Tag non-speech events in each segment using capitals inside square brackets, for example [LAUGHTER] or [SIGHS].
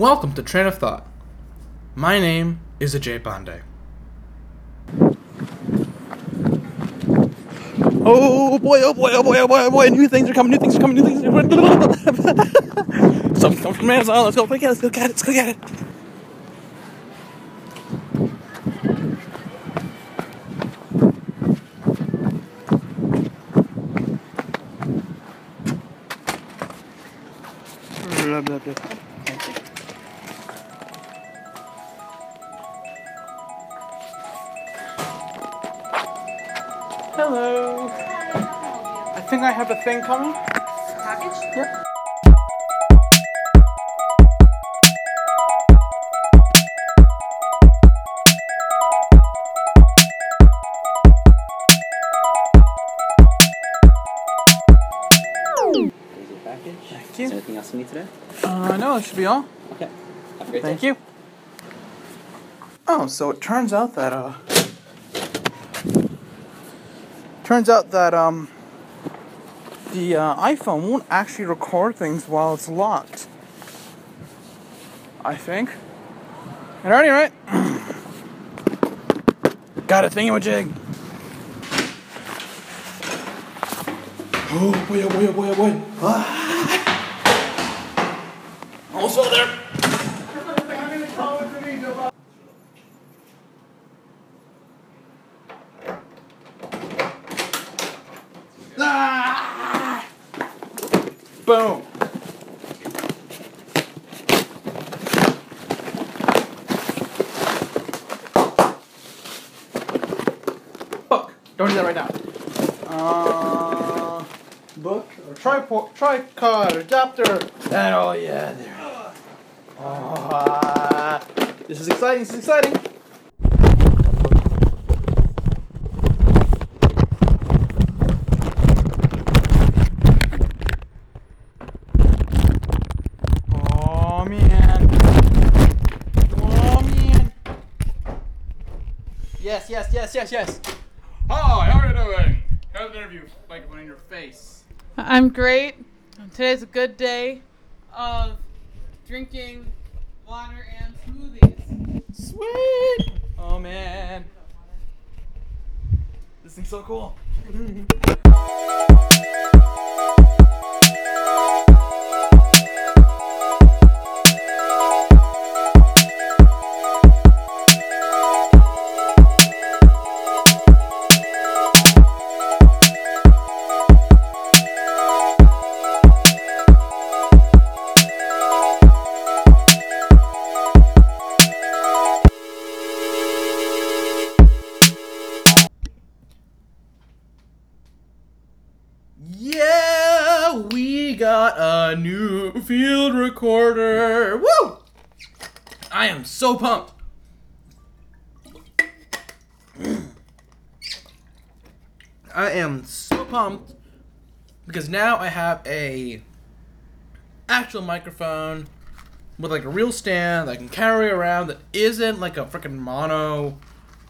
Welcome to Train of Thought. My name is Ajey Pandey. Oh boy, oh boy, oh boy, oh boy, oh boy, new things are coming, new things are coming, new things are coming. [LAUGHS] Something comes from Amazon, let's go look at it, let's go get it, let's go get it. Blah, blah, blah. I think I have a thing coming. Package? Yep. Here's your package. Thank Is you. there anything else you need today? Uh, no, it should be all. Okay. Have a great Thank day. you. Oh, so it turns out that uh turns out that um the uh, iPhone won't actually record things while it's locked. I think. And already right. [CLEARS THROAT] Got a thingamajig. Oh boy, oh boy, oh boy, oh boy. Ah. Almost fell there. Ah! Boom. Book. Don't do that right now. Uh, book or tripod, tripod, adapter, and oh yeah, there. Oh, this is exciting. This is exciting. Oh man. Oh man. Yes, yes, yes, yes, yes. Hi, how are you doing? How's the interview? Like one in your face. I'm great. Today's a good day of drinking water and smoothies. Sweet. Oh man. This thing's so cool. [LAUGHS] I am so pumped because now I have a actual microphone with like a real stand that I can carry around that isn't like a freaking mono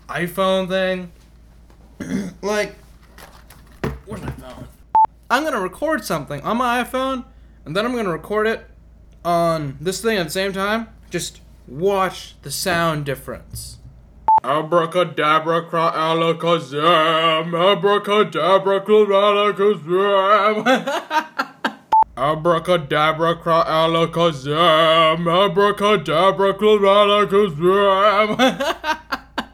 iPhone thing. [CLEARS THROAT] like, where's my phone? I'm gonna record something on my iPhone, and then I'm gonna record it on this thing at the same time. Just watch the sound difference. Abracadabra, alakazam. Abracadabra, alakazam. [LAUGHS] Abracadabra, alakazam. Abracadabra, alakazam. [LAUGHS]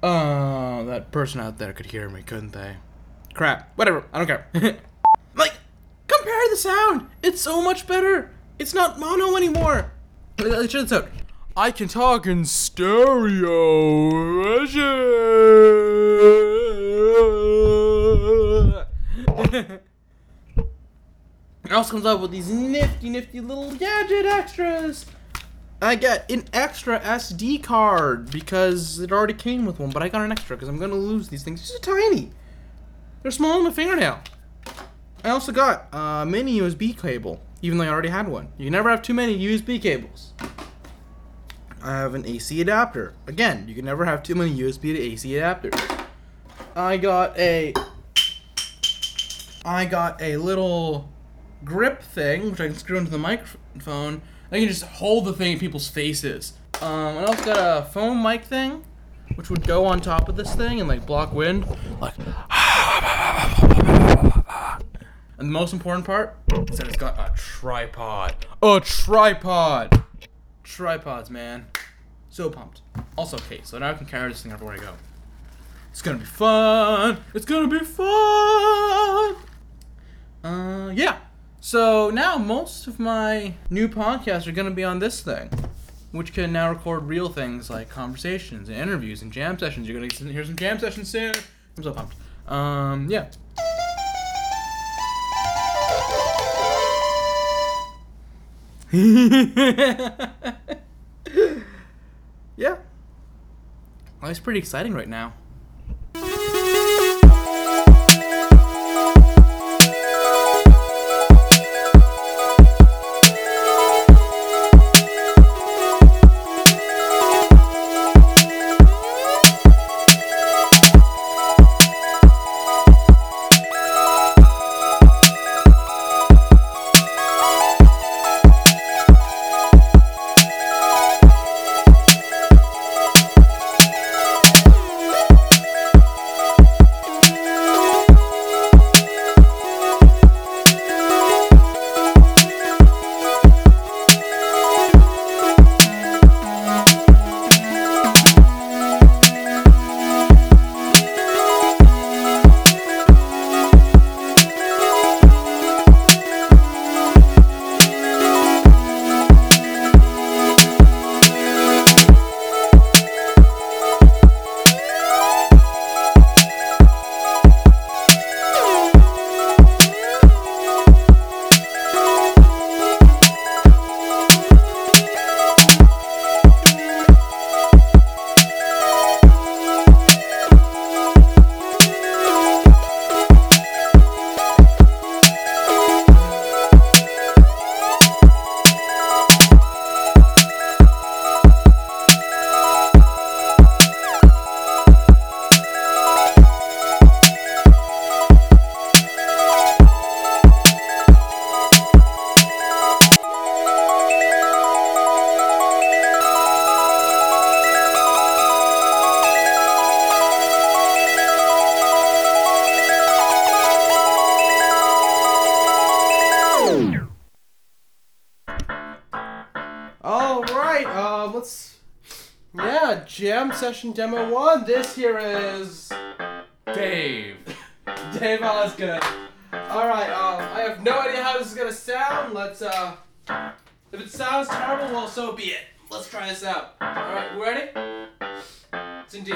Oh, that person out there could hear me, couldn't they? Crap. Whatever. I don't care. [LAUGHS] like, compare the sound. It's so much better. It's not mono anymore. Check this out. I can talk in stereo. It also comes out with these nifty, nifty little gadget extras. I got an extra SD card because it already came with one, but I got an extra because I'm gonna lose these things. These are tiny. They're smaller than a fingernail. I also got a mini USB cable, even though I already had one. You never have too many USB cables. I have an AC adapter. Again, you can never have too many USB to AC adapters. I got a I got a little grip thing which I can screw into the microphone I can just hold the thing in people's faces. Um, I also got a foam mic thing, which would go on top of this thing and like block wind, like. [SIGHS] And the most important part is that it's got a tripod. A tripod. Tripods, man. So pumped. Also, okay, so now I can carry this thing everywhere I go. It's gonna be fun. It's gonna be fun. Uh, yeah. So now most of my new podcasts are gonna be on this thing, which can now record real things like conversations and interviews and jam sessions. You're gonna hear some jam sessions soon. I'm so pumped. Um, yeah. [LAUGHS] yeah. It's pretty exciting right now. Session demo one. This here is Dave. [LAUGHS] Dave Osgood. All right, um, I have no idea how this is gonna sound. Let's uh, if it sounds terrible, well, so be it. Let's try this out. All right, we ready? It's in D.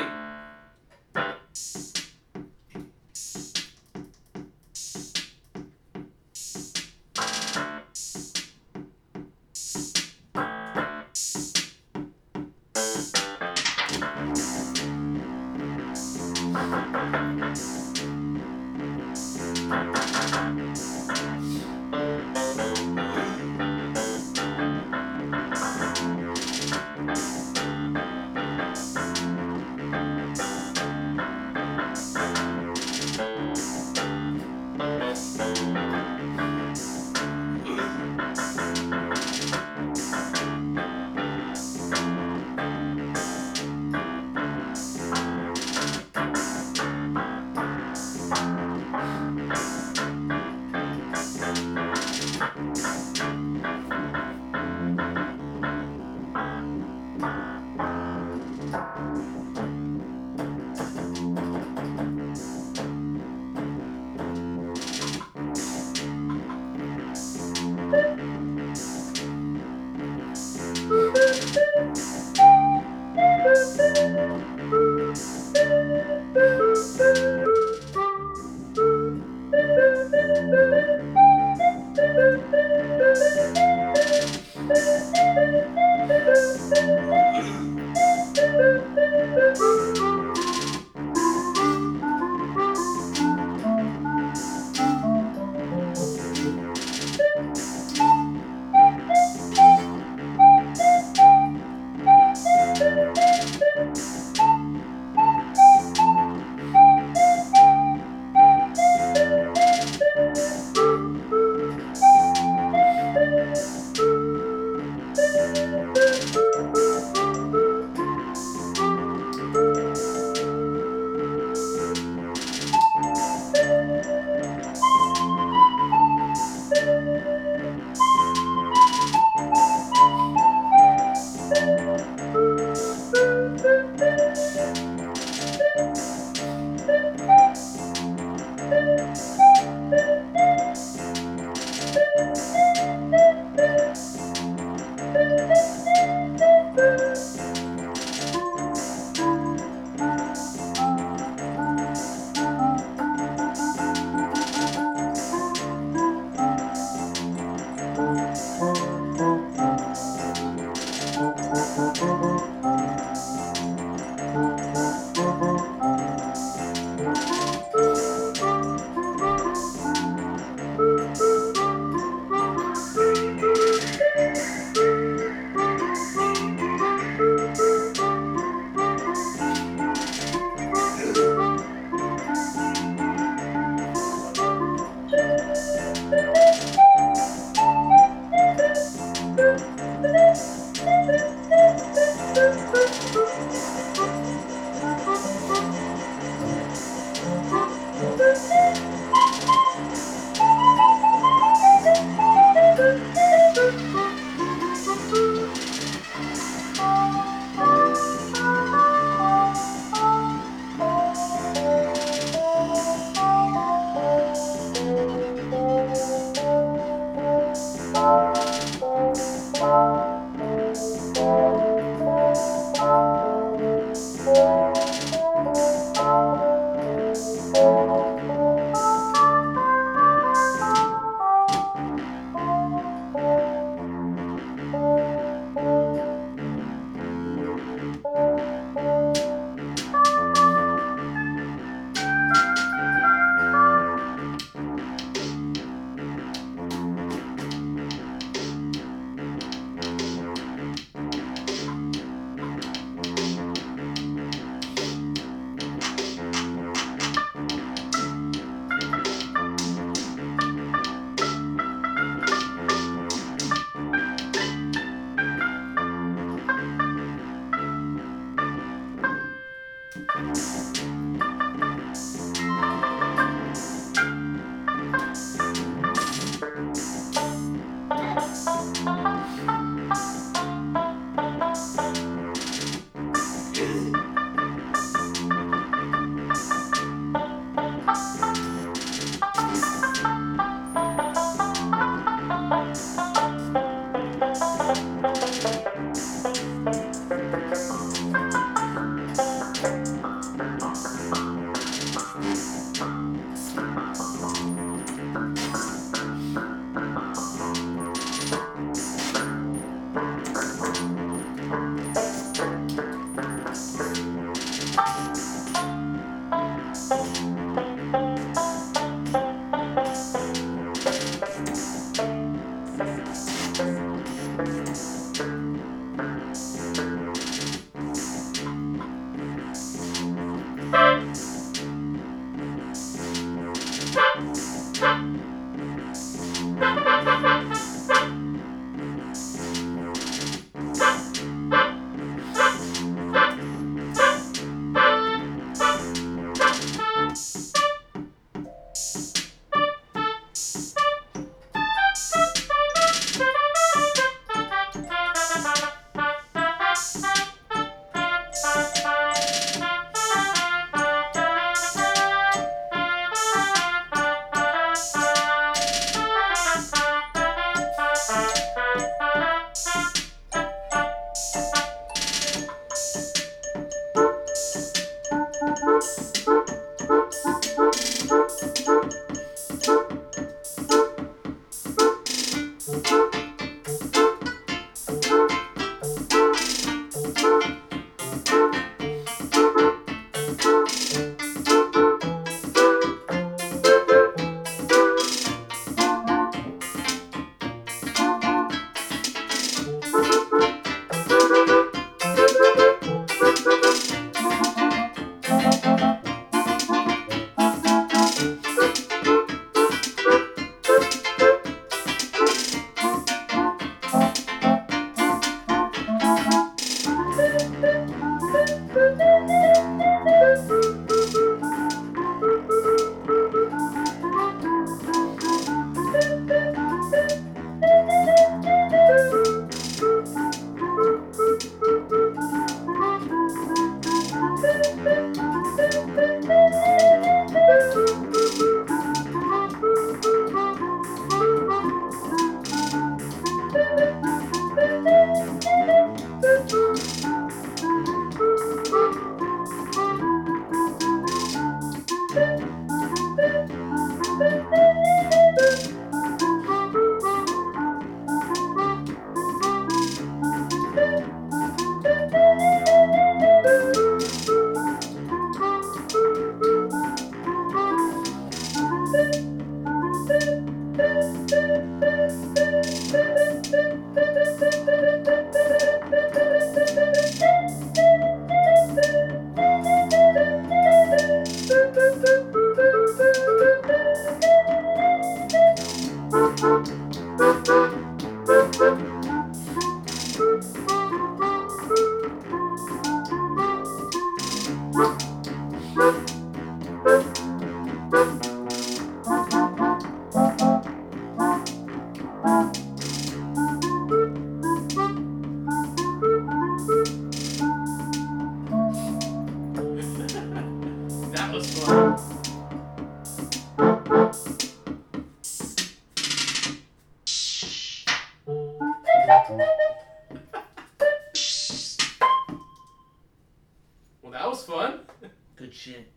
Good shit.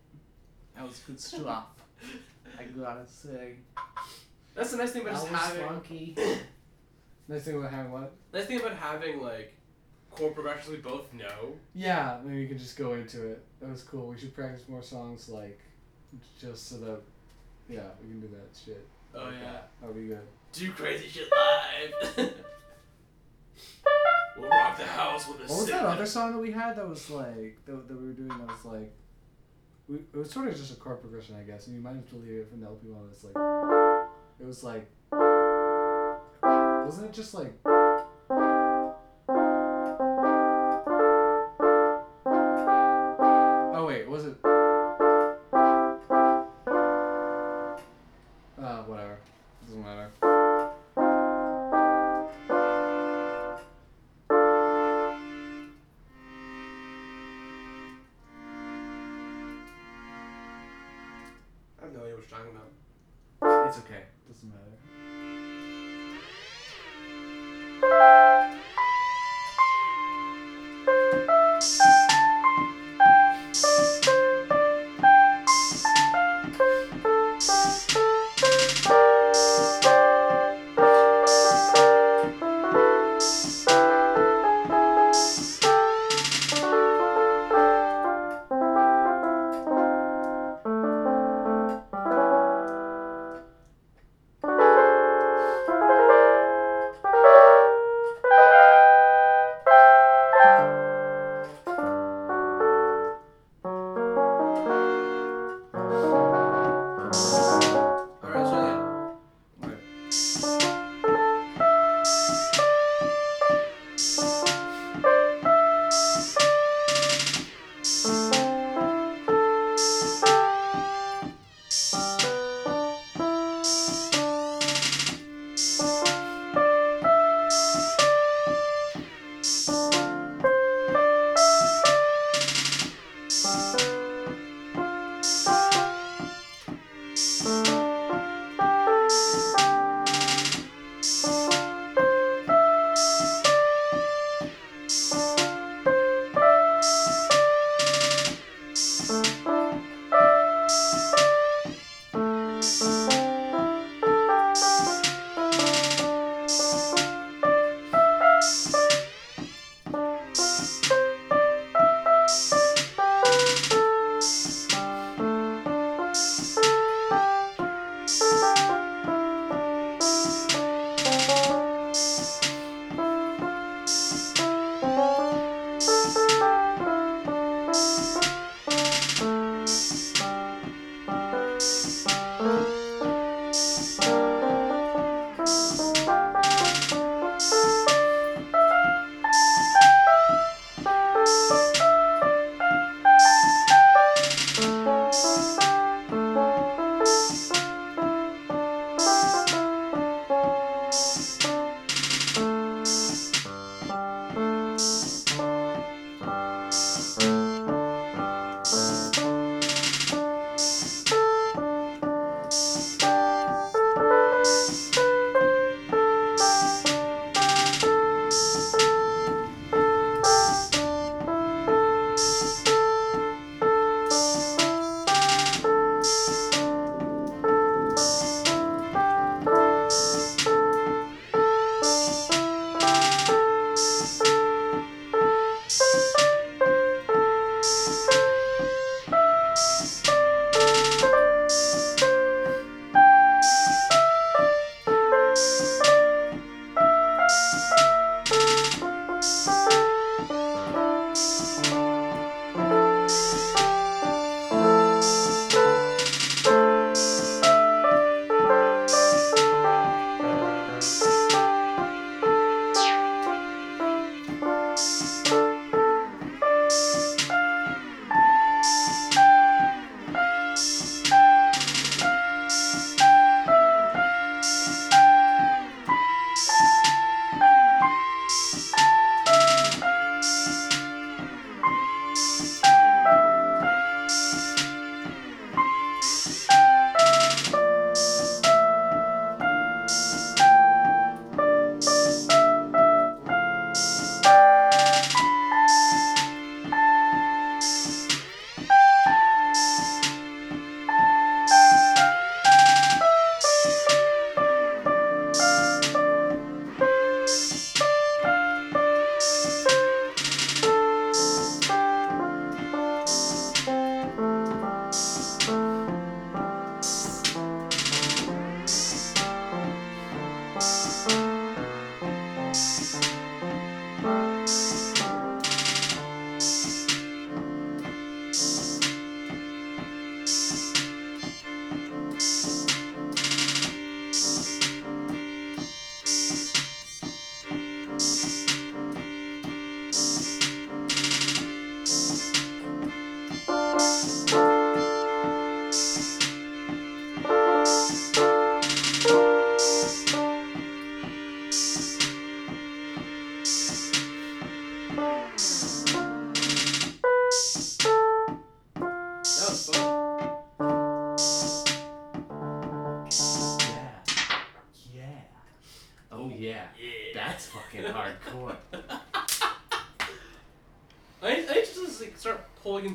That was good stuff. I gotta say. That's the nice thing about That just was having. funky. [COUGHS] nice thing about having what? Nice thing about having like core progressions we both know. Yeah, maybe you could just go into it. That was cool. We should practice more songs like just so that yeah, we can do that shit. Oh Like yeah. that. That'll be good. Do crazy shit live. [LAUGHS] we'll rock the house with a What was that other song that we had that was like that, that we were doing that was like we, it was sort of just a chord progression I guess and you might have deleted it from the LP one it's like it was like wasn't it just like Oh wait, was it Uh whatever. Doesn't matter.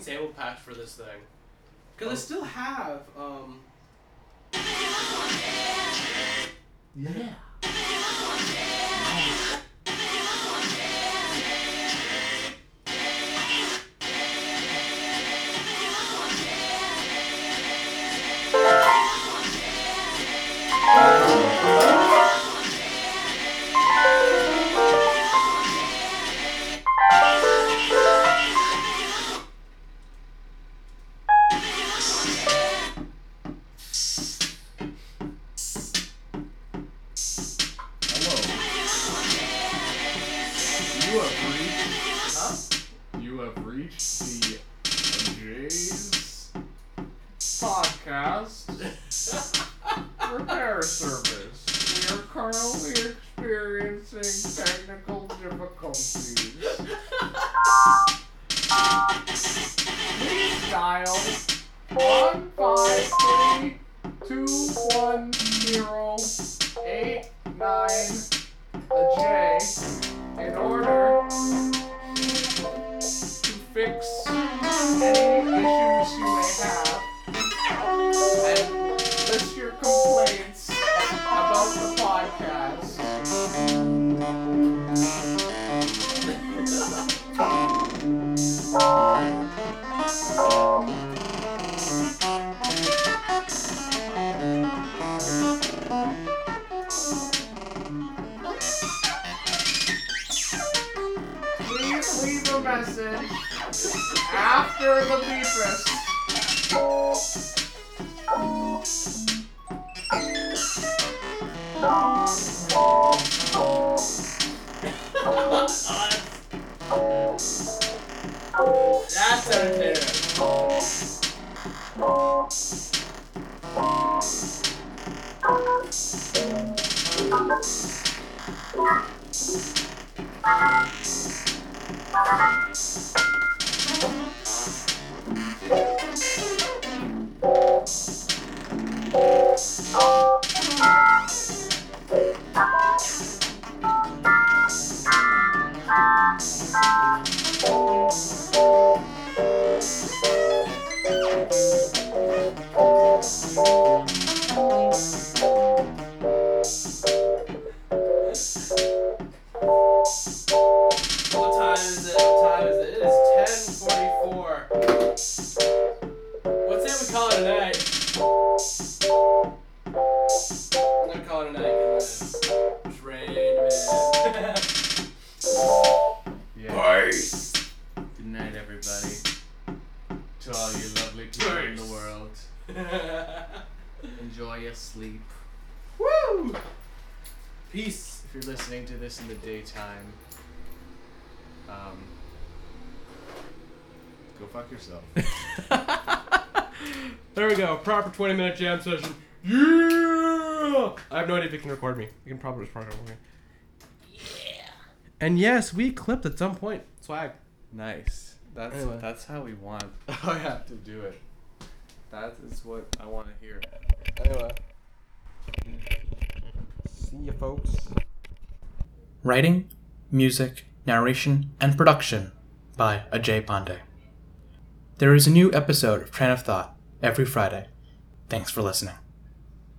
Pulling in sample packs for this thing. Because I still have, um. [LAUGHS] Yeah. To all you lovely people in the world. [LAUGHS] Enjoy your sleep. Woo! Peace. If you're listening to this in the daytime, um, go fuck yourself. [LAUGHS] There we go. Proper 20 minute jam session. Yeah! I have no idea if you can record me. You can probably just record me. Yeah. And yes, we clipped at some point. Swag. Nice. That's Anyway. that's how we want. [LAUGHS] Oh, I have to do it. That is what I want to hear. Anyway. See you, folks. Writing, music, narration, and production by Ajey Pandey. There is a new episode of Train of Thought every Friday. Thanks for listening.